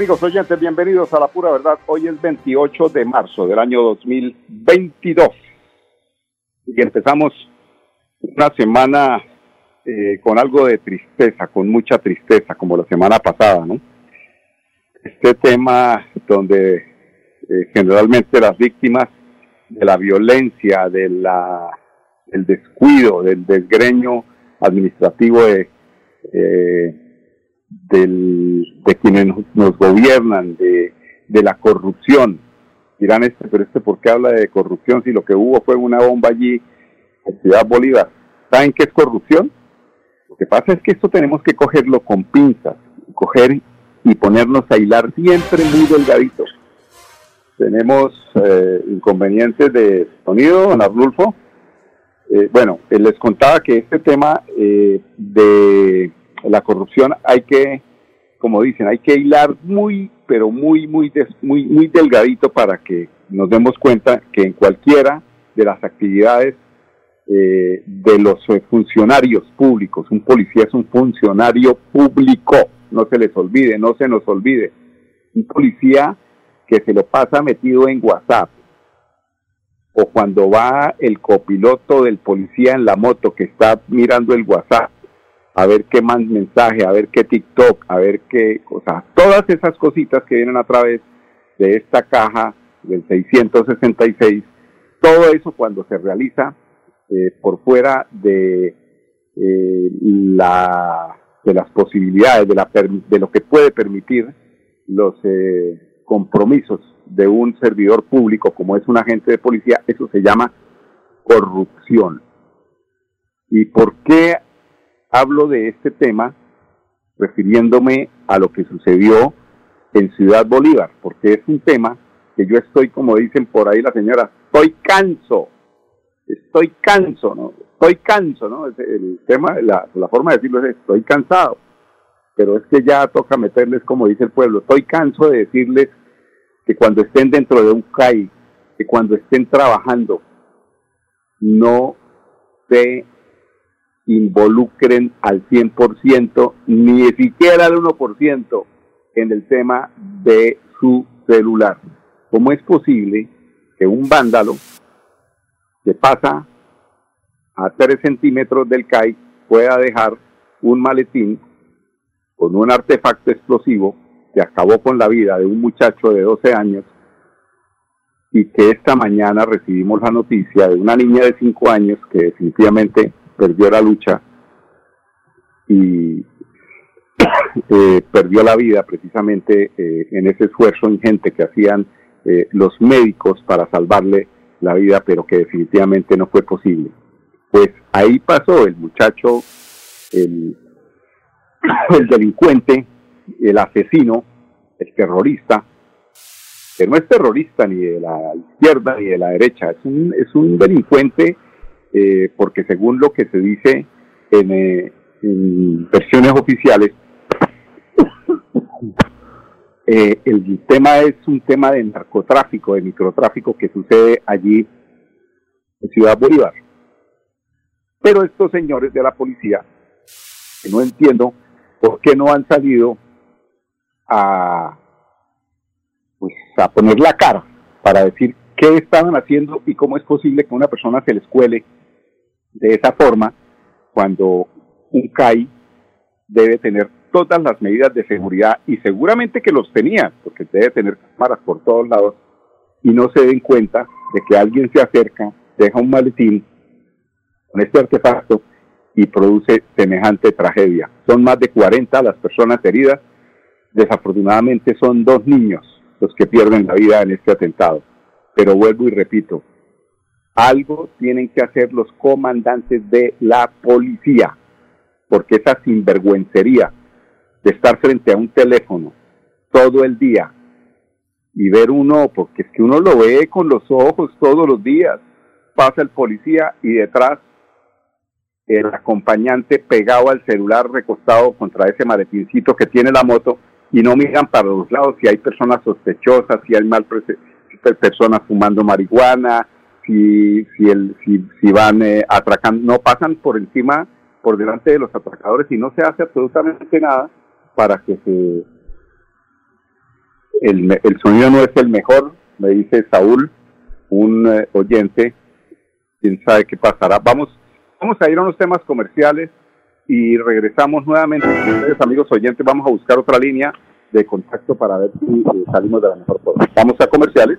Amigos oyentes, bienvenidos a La Pura Verdad. Hoy es 28 de marzo del año 2022 y empezamos una semana eh, con algo de tristeza, con mucha tristeza, como la semana pasada, ¿no? Este tema donde eh, generalmente las víctimas de la violencia, de la, del descuido, del desgreño administrativo de... Eh, del, de quienes nos gobiernan, de, de la corrupción. Dirán, este, pero este, ¿por qué habla de corrupción si lo que hubo fue una bomba allí en Ciudad Bolívar? ¿Saben qué es corrupción? Lo que pasa es que esto tenemos que cogerlo con pinzas, coger y ponernos a hilar siempre muy delgadito. Tenemos eh, inconvenientes de sonido, don Arnulfo. Eh, bueno, les contaba que este tema eh, de la corrupción hay que, como dicen, hay que hilar muy, pero muy, muy, muy, muy delgadito para que nos demos cuenta que en cualquiera de las actividades eh, de los funcionarios públicos, un policía es un funcionario público, no se les olvide, no se nos olvide, un policía que se lo pasa metido en WhatsApp, o cuando va el copiloto del policía en la moto que está mirando el WhatsApp, a ver qué más mensaje, a ver qué TikTok, a ver qué cosas. Todas esas cositas que vienen a través de esta caja del 666, todo eso cuando se realiza eh, por fuera de, eh, la, de las posibilidades, de, la, de lo que puede permitir los eh, compromisos de un servidor público como es un agente de policía, eso se llama corrupción. ¿Y por qué hablo de este tema refiriéndome a lo que sucedió en Ciudad Bolívar, porque es un tema que yo estoy, como dicen por ahí la señora, estoy canso, estoy canso, ¿no? Estoy canso, ¿no? El tema, la, la forma de decirlo es estoy cansado, pero es que ya toca meterles, como dice el pueblo, estoy canso de decirles que cuando estén dentro de un CAI, que cuando estén trabajando, no se involucren al 100%, ni siquiera al 1% en el tema de su celular. ¿Cómo es posible que un vándalo que pasa a 3 centímetros del CAI pueda dejar un maletín con un artefacto explosivo que acabó con la vida de un muchacho de 12 años y que esta mañana recibimos la noticia de una niña de 5 años que definitivamente perdió la lucha y eh, perdió la vida precisamente eh, en ese esfuerzo ingente que hacían eh, los médicos para salvarle la vida, pero que definitivamente no fue posible. Pues ahí pasó el muchacho, el, el delincuente, el asesino, el terrorista, que no es terrorista ni de la izquierda ni de la derecha, es un, es un delincuente eh, porque según lo que se dice en, eh, versiones oficiales, eh, el tema es un tema de narcotráfico, de microtráfico que sucede allí en Ciudad Bolívar. Pero estos señores de la policía, que no entiendo por qué no han salido a, pues, a poner la cara para decir qué estaban haciendo y cómo es posible que una persona se les cuele de esa forma cuando un CAI debe tener todas las medidas de seguridad y seguramente que los tenía, porque debe tener cámaras por todos lados, y no se den cuenta de que alguien se acerca, deja un maletín con este artefacto y produce semejante tragedia. Son más de 40 las personas heridas, desafortunadamente son dos niños los que pierden la vida en este atentado. Pero vuelvo y repito, algo tienen que hacer los comandantes de la policía, porque esa sinvergüencería de estar frente a un teléfono todo el día y ver uno, porque es que uno lo ve con los ojos todos los días, pasa el policía y detrás el acompañante pegado al celular recostado contra ese maletincito que tiene la moto y no miran para los lados si hay personas sospechosas, si hay mal personas fumando marihuana, si si el si, si van eh, atracando, no pasan por encima por delante de los atracadores y no se hace absolutamente nada para que se el, el sonido no es el mejor, me dice Saúl, un eh, oyente, quién sabe qué pasará. Vamos, vamos a ir a unos temas comerciales y regresamos nuevamente. Ustedes, amigos oyentes, vamos a buscar otra línea de contacto para ver si eh, salimos de la mejor forma. Vamos a comerciales.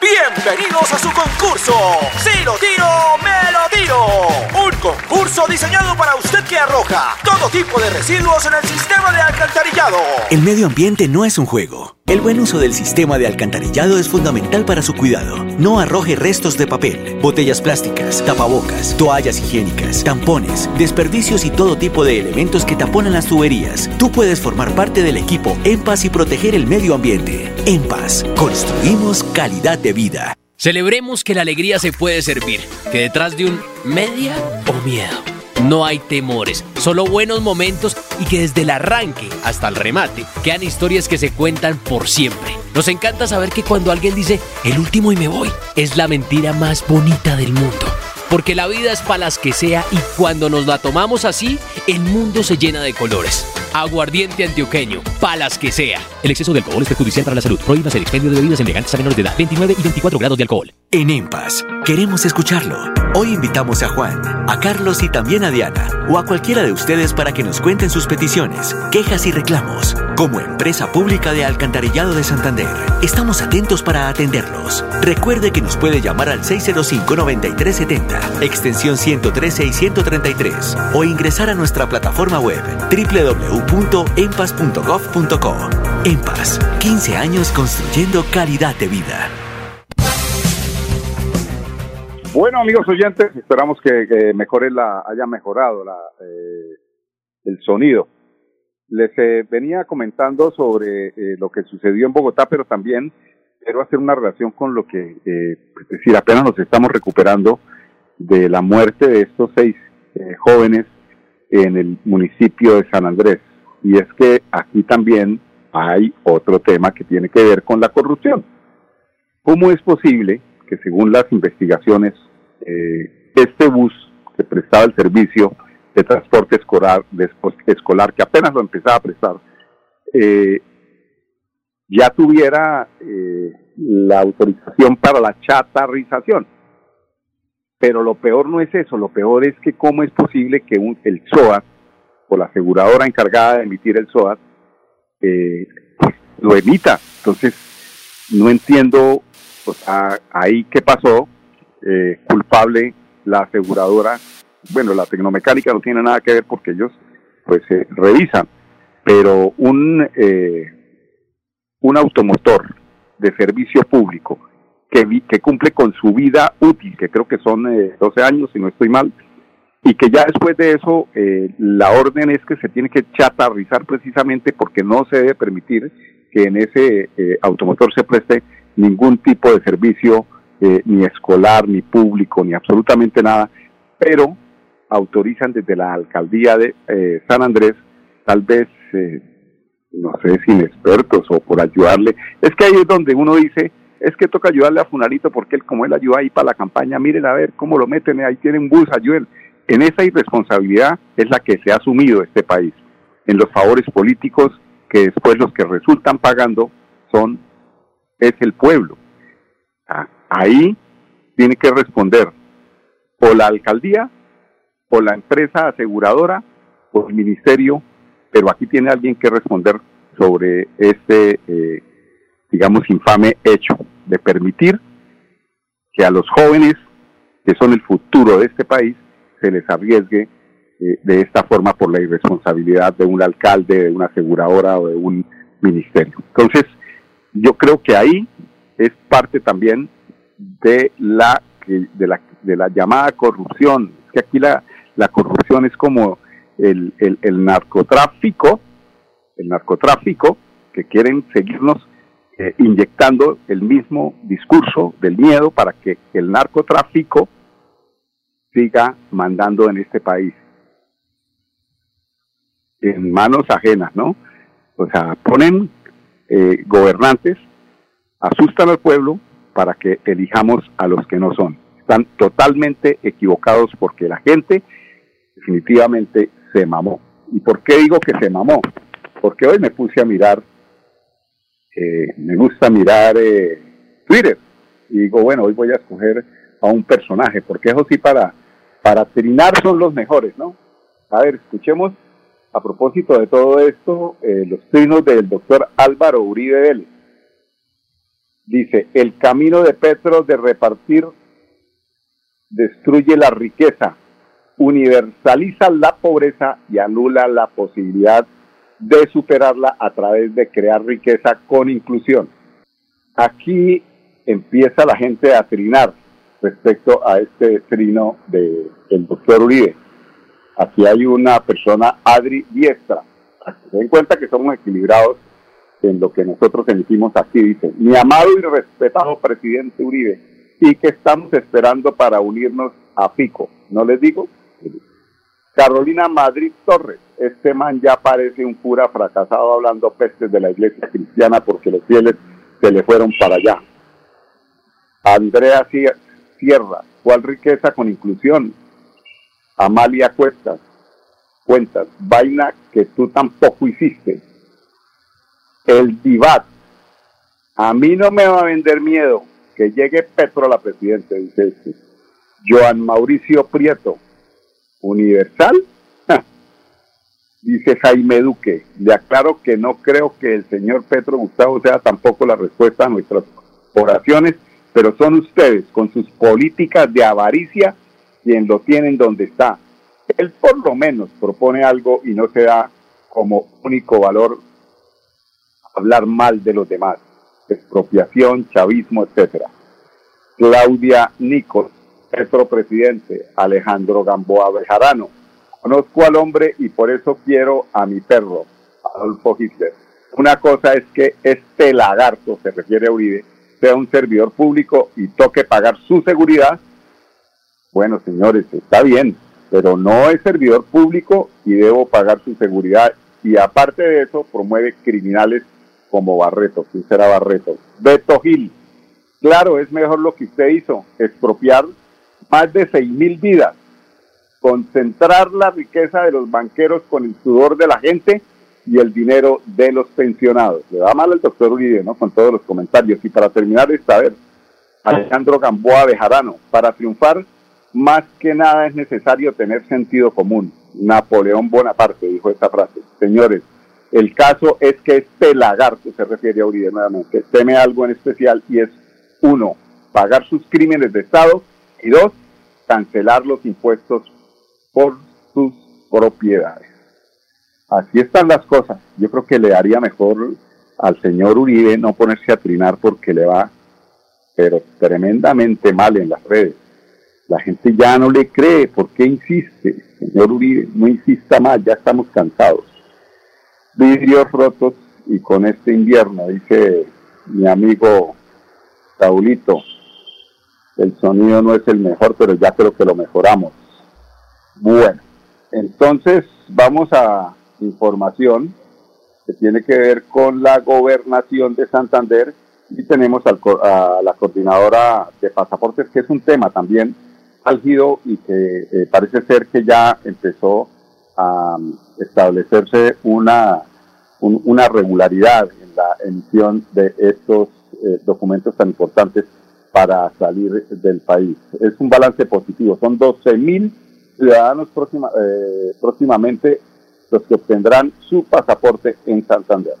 Bienvenidos a su concurso. Si lo tiro, me lo tiro. Un concurso diseñado para usted que arroja todo tipo de residuos en el sistema de alcantarillado. El medio ambiente no es un juego. El buen uso del sistema de alcantarillado es fundamental para su cuidado. No arroje restos de papel, botellas plásticas, tapabocas, toallas higiénicas, tampones, desperdicios y todo tipo de elementos que taponan las tuberías. Tú puedes formar parte del equipo En y proteger el medio ambiente. En Paz, construimos calidad de vida. Celebremos que la alegría se puede servir, que detrás de un media o miedo no hay temores, solo buenos momentos y que desde el arranque hasta el remate quedan historias que se cuentan por siempre. Nos encanta saber que cuando alguien dice el último y me voy, es la mentira más bonita del mundo. Porque la vida es para las que sea y cuando nos la tomamos así, el mundo se llena de colores. Aguardiente antioqueño, palas que sea. El exceso de alcohol es perjudicial para la salud. Prohíbas el expendio de bebidas elegantes a menores de edad. 29 y 24 grados de alcohol. En EMPAS, queremos escucharlo. Hoy invitamos a Juan, a Carlos y también a Diana, o a cualquiera de ustedes para que nos cuenten sus peticiones, quejas y reclamos. Como empresa pública de Alcantarillado de Santander, estamos atentos para atenderlos. Recuerde que nos puede llamar al 605-9370, extensión 113 y 133, o ingresar a nuestra plataforma web www.empas.gov.co. EMPAS, 15 años construyendo calidad de vida. Bueno, amigos oyentes, esperamos que, mejore la, haya mejorado la, eh, el sonido. Les eh, venía comentando sobre eh, lo que sucedió en Bogotá, pero también quiero hacer una relación con lo que, eh, es decir, apenas nos estamos recuperando de la muerte de estos seis jóvenes en el municipio de San Andrés. Y es que aquí también hay otro tema que tiene que ver con la corrupción. ¿Cómo es posible que según las investigaciones, eh, este bus que prestaba el servicio de transporte escolar, de escolar que apenas lo empezaba a prestar, eh, ya tuviera eh, la autorización para la chatarrización. Pero lo peor no es eso, lo peor es que cómo es posible que un, el SOAT, o la aseguradora encargada de emitir el SOAT, eh, lo emita. Entonces, no entiendo pues, a- ahí qué pasó, eh, culpable la aseguradora, bueno, la tecnomecánica no tiene nada que ver porque ellos pues eh, revisan, pero un, eh, un automotor de servicio público que, que cumple con su vida útil, que creo que son eh, 12 años, si no estoy mal, y que ya después de eso eh, la orden es que se tiene que chatarrizar precisamente porque no se debe permitir que en ese eh, automotor se preste ningún tipo de servicio eh, ni escolar, ni público, ni absolutamente nada, pero autorizan desde la alcaldía de eh, San Andrés tal vez, eh, no sé, sin expertos o por ayudarle. Es que ahí es donde uno dice, es que toca ayudarle a Funarito porque él, como él ayuda ahí para la campaña, miren a ver cómo lo meten, ahí tienen bus, ayuden. En esa irresponsabilidad es la que se ha asumido este país, en los favores políticos que después los que resultan pagando son, es el pueblo. Ah, ahí tiene que responder o la alcaldía o la empresa aseguradora o el ministerio, pero aquí tiene alguien que responder sobre este, eh, digamos, infame hecho de permitir que a los jóvenes, que son el futuro de este país, se les arriesgue eh, de esta forma por la irresponsabilidad de un alcalde, de una aseguradora o de un ministerio. Entonces, yo creo que ahí es parte también de la de la, de la llamada corrupción. Es que aquí la, la corrupción es como el, el, el narcotráfico, el narcotráfico, que quieren seguirnos eh, inyectando el mismo discurso del miedo para que el narcotráfico siga mandando en este país en manos ajenas, ¿no? O sea, ponen eh, gobernantes, asustan al pueblo para que elijamos a los que no son. Están totalmente equivocados porque la gente definitivamente se mamó. ¿Y por qué digo que se mamó? Porque hoy me puse a mirar, eh, me gusta mirar eh, Twitter y digo, bueno, hoy voy a escoger a un personaje, porque eso sí para, para trinar son los mejores, ¿no? A ver, escuchemos a propósito de todo esto eh, los trinos del doctor Álvaro Uribe Vélez. Dice, el camino de Petro de repartir destruye la riqueza, universaliza la pobreza y anula la posibilidad de superarla a través de crear riqueza con inclusión. Aquí empieza la gente a trinar respecto a este trino del doctor Uribe. Aquí hay una persona, Adri Diestra. Se den cuenta que somos equilibrados en lo que nosotros emitimos aquí. Dice, mi amado y respetado presidente Uribe, y que estamos esperando para unirnos a Pico. ¿No les digo? Carolina Madrid Torres, este man ya parece un cura fracasado hablando pestes de la iglesia cristiana porque los fieles se le fueron para allá. Andrea Sierra, ¿cuál riqueza con inclusión? Amalia Cuestas, cuentas, vaina que tú tampoco hiciste. El Divat, a mí no me va a vender miedo que llegue Petro a la presidencia, dice este. Joan Mauricio Prieto, Universal, dice Jaime Duque. Le aclaro que no creo que el señor Petro Gustavo sea tampoco la respuesta a nuestras oraciones, pero son ustedes con sus políticas de avaricia quien lo tienen donde está. Él por lo menos propone algo y no se da como único valor hablar mal de los demás, expropiación, chavismo, etcétera. Claudia Nicos, Petro presidente, Alejandro Gamboa Bejarano. Conozco al hombre y por eso quiero a mi perro, Adolfo Hitler. Una cosa es que este lagarto, se refiere a Uribe, sea un servidor público y toque pagar su seguridad bueno, señores, está bien, pero no es servidor público y debo pagar su seguridad. Y aparte de eso, promueve criminales como Barreto. ¿Quién será Barreto? Beto Gil. Claro, es mejor lo que usted hizo, expropiar más de seis mil vidas, concentrar la riqueza de los banqueros con el sudor de la gente y el dinero de los pensionados. Le da mal el doctor Uribe, ¿no? Con todos los comentarios. Y para terminar, esta vez, Alejandro Gamboa Bejarano, para triunfar más que nada es necesario tener sentido común. Napoleón Bonaparte dijo esta frase. Señores, el caso es que este lagarto, se refiere a Uribe nuevamente, teme algo en especial y es, uno, pagar sus crímenes de Estado y dos, cancelar los impuestos por sus propiedades. Así están las cosas. Yo creo que le daría mejor al señor Uribe no ponerse a trinar porque le va, pero tremendamente mal en las redes. La gente ya no le cree. ¿Por qué insiste? Señor Uribe, no insista más, ya estamos cansados. Vidrios rotos y con este invierno, dice mi amigo Saulito, el sonido no es el mejor, pero ya creo que lo mejoramos. Bueno, entonces vamos a información que tiene que ver con la gobernación de Santander y tenemos a la coordinadora de pasaportes, que es un tema también álgido y que eh, parece ser que ya empezó a establecerse una, una regularidad en la emisión de estos eh, documentos tan importantes para salir del país. Es un balance positivo, son 12 mil ciudadanos próxima, eh, próximamente los que obtendrán su pasaporte en Santander.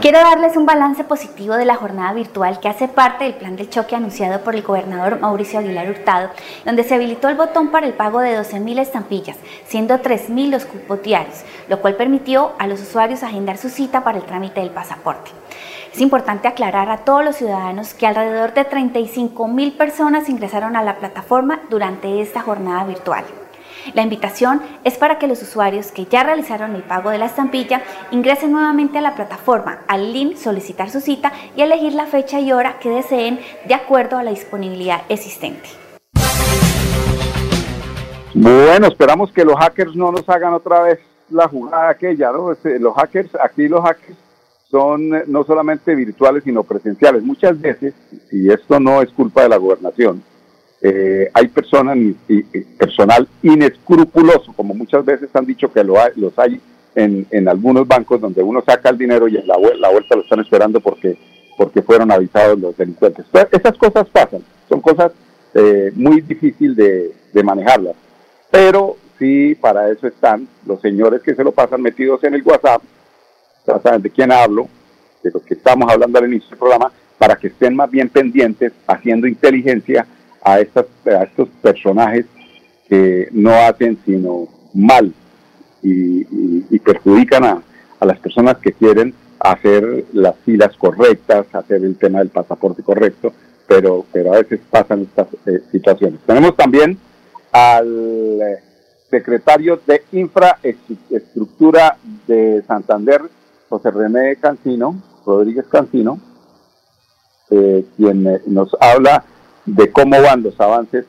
Quiero darles un balance positivo de la jornada virtual que hace parte del plan del choque anunciado por el gobernador Mauricio Aguilar Hurtado, donde se habilitó el botón para el pago de 12.000 estampillas, siendo 3.000 los cupos diarios, lo cual permitió a los usuarios agendar su cita para el trámite del pasaporte. Es importante aclarar a todos los ciudadanos que alrededor de 35.000 personas ingresaron a la plataforma durante esta jornada virtual. La invitación es para que los usuarios que ya realizaron el pago de la estampilla ingresen nuevamente a la plataforma, al link solicitar su cita y elegir la fecha y hora que deseen de acuerdo a la disponibilidad existente. Bueno, esperamos que los hackers no nos hagan otra vez la jugada aquella, ¿no? Este, los hackers, aquí los hackers son eh, no solamente virtuales, sino presenciales. Muchas veces, y esto no es culpa de la gobernación, eh, hay personas y, personal inescrupuloso, como muchas veces han dicho que lo los hay en, en, algunos bancos donde uno saca el dinero y en la, vuelta lo están esperando porque, porque fueron avisados los delincuentes. esas cosas pasan, son cosas eh, muy difíciles de, manejarlas, pero sí para eso están los señores que se lo pasan metidos en el WhatsApp, ya saben de quién hablo, de lo que estamos hablando al inicio del programa, para que estén más bien pendientes, haciendo inteligencia a, estas, a estos personajes que no hacen sino mal y, perjudican a, las personas que quieren hacer las filas correctas, hacer el tema del pasaporte correcto, pero, pero a veces pasan estas eh, situaciones. Tenemos también al eh, secretario de Infraestructura de Santander, José René Cancino, Rodríguez Cancino, eh, quien nos habla de cómo van los avances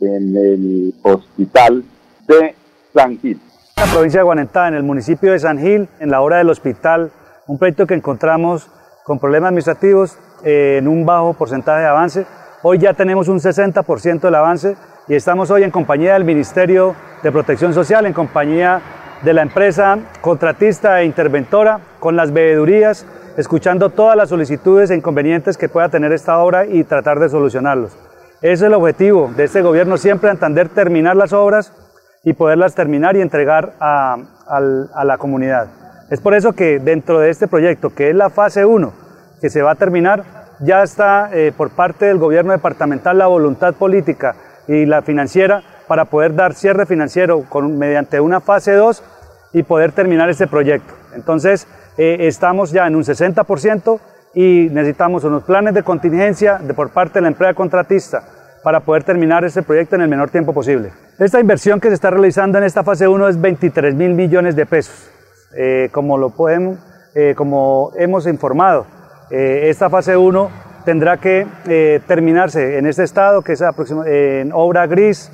en el hospital de San Gil. En la provincia de Guanentá, en el municipio de San Gil, en la obra del hospital, un proyecto que encontramos con problemas administrativos eh, en un bajo porcentaje de avance. Hoy ya tenemos un 60% del avance y estamos hoy en compañía del Ministerio de Protección Social, en compañía de la empresa contratista e interventora, con las veedurías, escuchando todas las solicitudes e inconvenientes que pueda tener esta obra y tratar de solucionarlos. Ese es el objetivo de este gobierno, siempre entender terminar las obras y poderlas terminar y entregar a, la comunidad. Es por eso que dentro de este proyecto, que es la fase 1, que se va a terminar, ya está eh, por parte del gobierno departamental la voluntad política y la financiera para poder dar cierre financiero con, mediante una fase 2 y poder terminar este proyecto. Entonces, eh, estamos ya en un 60% y necesitamos unos planes de contingencia de por parte de la empresa contratista para poder terminar este proyecto en el menor tiempo posible. Esta inversión que se está realizando en esta fase 1 es 23 mil millones de pesos. Eh, como, lo podemos, eh, como hemos informado, esta fase 1 tendrá que terminarse en este estado, que es en obra gris,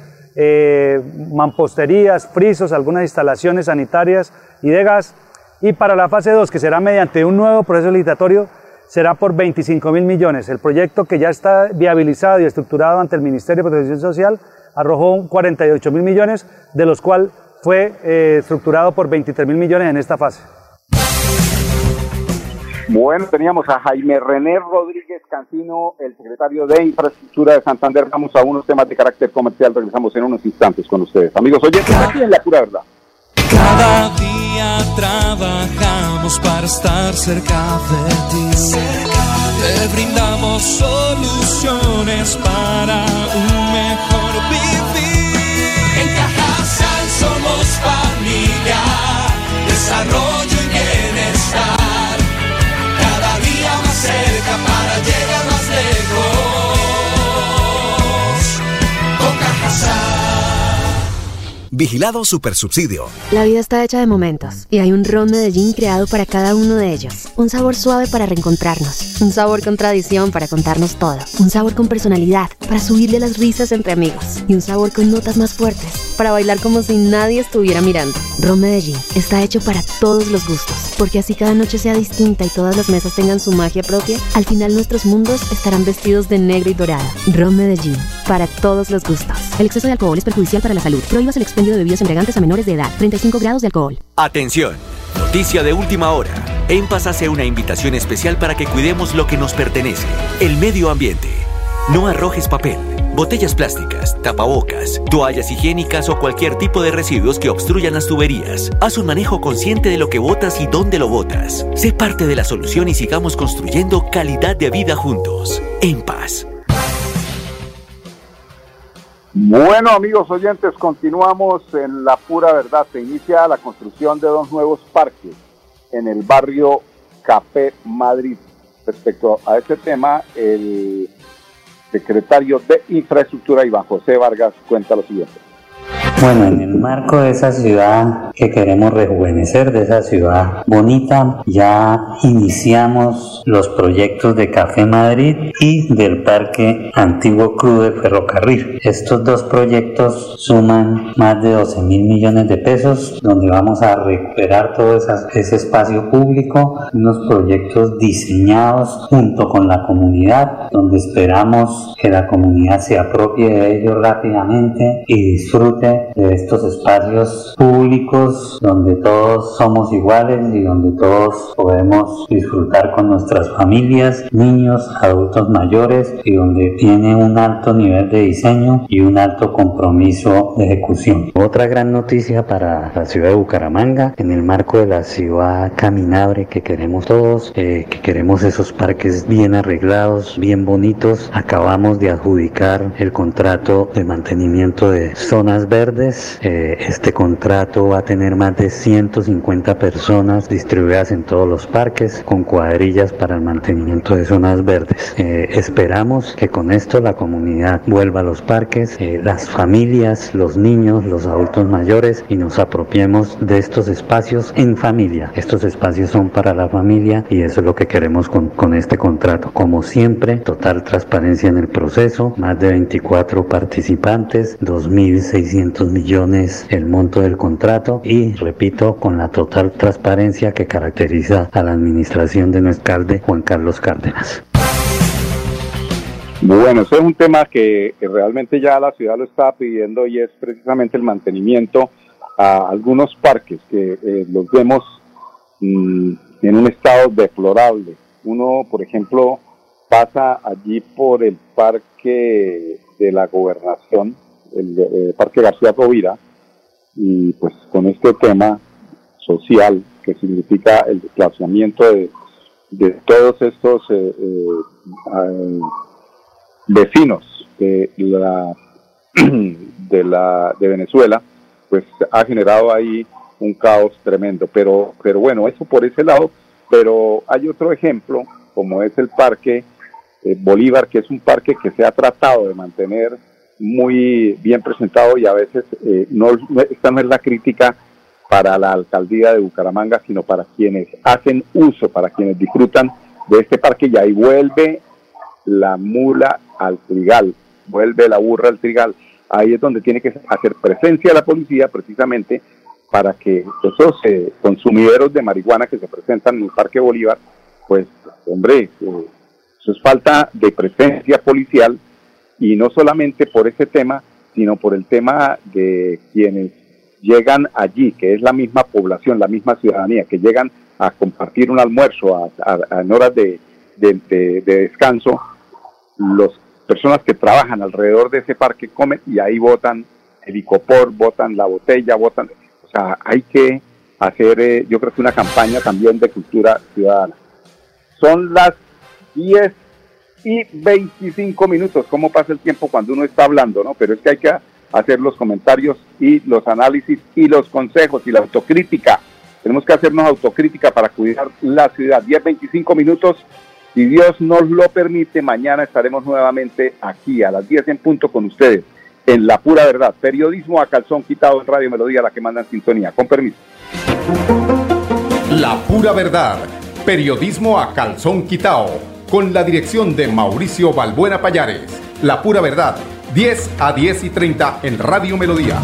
mamposterías, frisos, algunas instalaciones sanitarias y de gas, y para la fase 2, que será mediante un nuevo proceso licitatorio, será por 25 mil millones. El proyecto que ya está viabilizado y estructurado ante el Ministerio de Protección Social arrojó 48 mil millones, de los cuales fue eh, estructurado por 23 mil millones en esta fase. Bueno, teníamos a Jaime René Rodríguez Cancino, el secretario de Infraestructura de Santander. Vamos a unos temas de carácter comercial. Regresamos en unos instantes con ustedes. Amigos oyentes, aquí en La Pura Verdad. Cada día trabajamos para estar cerca de ti. Te brindamos soluciones para un mejor vivir. En Cajasal somos familia, Vigilado Supersubsidio. La vida está hecha de momentos y hay un ron Medellín creado para cada uno de ellos. Un sabor suave para reencontrarnos, un sabor con tradición para contarnos todo, un sabor con personalidad para subirle las risas entre amigos y un sabor con notas más fuertes para bailar como si nadie estuviera mirando. Ron Medellín está hecho para todos los gustos, porque así cada noche sea distinta y todas las mesas tengan su magia propia, al final nuestros mundos estarán vestidos de negro y dorado. Ron Medellín, para todos los gustos. El exceso de alcohol es perjudicial para la salud. Prohíbas el expendio de bebidas embriagantes a menores de edad. 35 grados de alcohol. Atención. Noticia de última hora. En Paz hace una invitación especial para que cuidemos lo que nos pertenece, el medio ambiente. No arrojes papel botellas plásticas, tapabocas, toallas higiénicas o cualquier tipo de residuos que obstruyan las tuberías. Haz un manejo consciente de lo que botas y dónde lo botas. Sé parte de la solución y sigamos construyendo calidad de vida juntos. En paz. Bueno, amigos oyentes, continuamos en la pura verdad. Se inicia la construcción de dos nuevos parques en el barrio Café Madrid. Respecto a este tema, el secretario de Infraestructura, Iván José Vargas, cuenta lo siguiente. Bueno, en el marco de esa ciudad que queremos rejuvenecer, de esa ciudad bonita, ya iniciamos los proyectos de Café Madrid y del Parque Antiguo Club de Ferrocarril. Estos dos proyectos suman más de 12 mil millones de pesos, donde vamos a recuperar todo ese espacio público, unos proyectos diseñados junto con la comunidad, donde esperamos que la comunidad se apropie de ellos rápidamente y disfrute estos espacios públicos donde todos somos iguales y donde todos podemos disfrutar con nuestras familias, niños, adultos mayores y donde tiene un alto nivel de diseño y un alto compromiso de ejecución. Otra gran noticia para la ciudad de Bucaramanga en el marco de la ciudad caminable que queremos todos, eh, que queremos esos parques bien arreglados, bien bonitos. Acabamos de adjudicar el contrato de mantenimiento de zonas verdes eh, este contrato va a tener más de 150 personas distribuidas en todos los parques con cuadrillas para el mantenimiento de zonas verdes. Eh, esperamos que con esto la comunidad vuelva a los parques, eh, las familias, los niños, los adultos mayores y nos apropiemos de estos espacios en familia. Estos espacios son para la familia y eso es lo que queremos con, con este contrato. Como siempre, total transparencia en el proceso, más de 24 participantes, 2.600 millones el monto del contrato y, repito, con la total transparencia que caracteriza a la administración de nuestro alcalde Juan Carlos Cárdenas. Bueno, eso es un tema que realmente ya la ciudad lo está pidiendo y es precisamente el mantenimiento a algunos parques que eh, los vemos mm, en un estado deplorable. Uno, por ejemplo, pasa allí por el parque de la gobernación el, eh, Parque García Rovira, y pues con este tema social que significa el desplazamiento de, todos estos eh, eh, vecinos de la, de la de Venezuela, pues ha generado ahí un caos tremendo. Pero, pero bueno, eso por ese lado. Pero hay otro ejemplo, como es el Parque Bolívar, que es un parque que se ha tratado de mantener muy bien presentado y a veces eh, no, esta no es la crítica para la alcaldía de Bucaramanga, sino para quienes hacen uso, para quienes disfrutan de este parque y ahí vuelve la mula al trigal, vuelve la burra al trigal. Ahí es donde tiene que hacer presencia la policía precisamente para que esos eh, consumideros de marihuana que se presentan en el Parque Bolívar, pues hombre, eh, eso es falta de presencia policial y no solamente por ese tema, sino por el tema de quienes llegan allí, que es la misma población, la misma ciudadanía, que llegan a compartir un almuerzo a, en horas de, descanso, las personas que trabajan alrededor de ese parque comen y ahí votan el icopor, votan la botella, votan, o sea, hay que hacer, eh, yo creo que una campaña también de cultura ciudadana. Son las 10 y 25 minutos. ¿Cómo pasa el tiempo cuando uno está hablando? ¿no? Pero es que hay que hacer los comentarios y los análisis y los consejos y la autocrítica. Tenemos que hacernos autocrítica para cuidar la ciudad. 10, 25 minutos. Si Dios nos lo permite, mañana estaremos nuevamente aquí a las 10 en punto con ustedes. en La Pura Verdad. Periodismo a calzón quitado en Radio Melodía, la que manda en sintonía. Con permiso. La Pura Verdad. Periodismo a calzón quitado. Con la dirección de Mauricio Balbuena Payares. La Pura Verdad. 10 a 10 y 30 en Radio Melodía.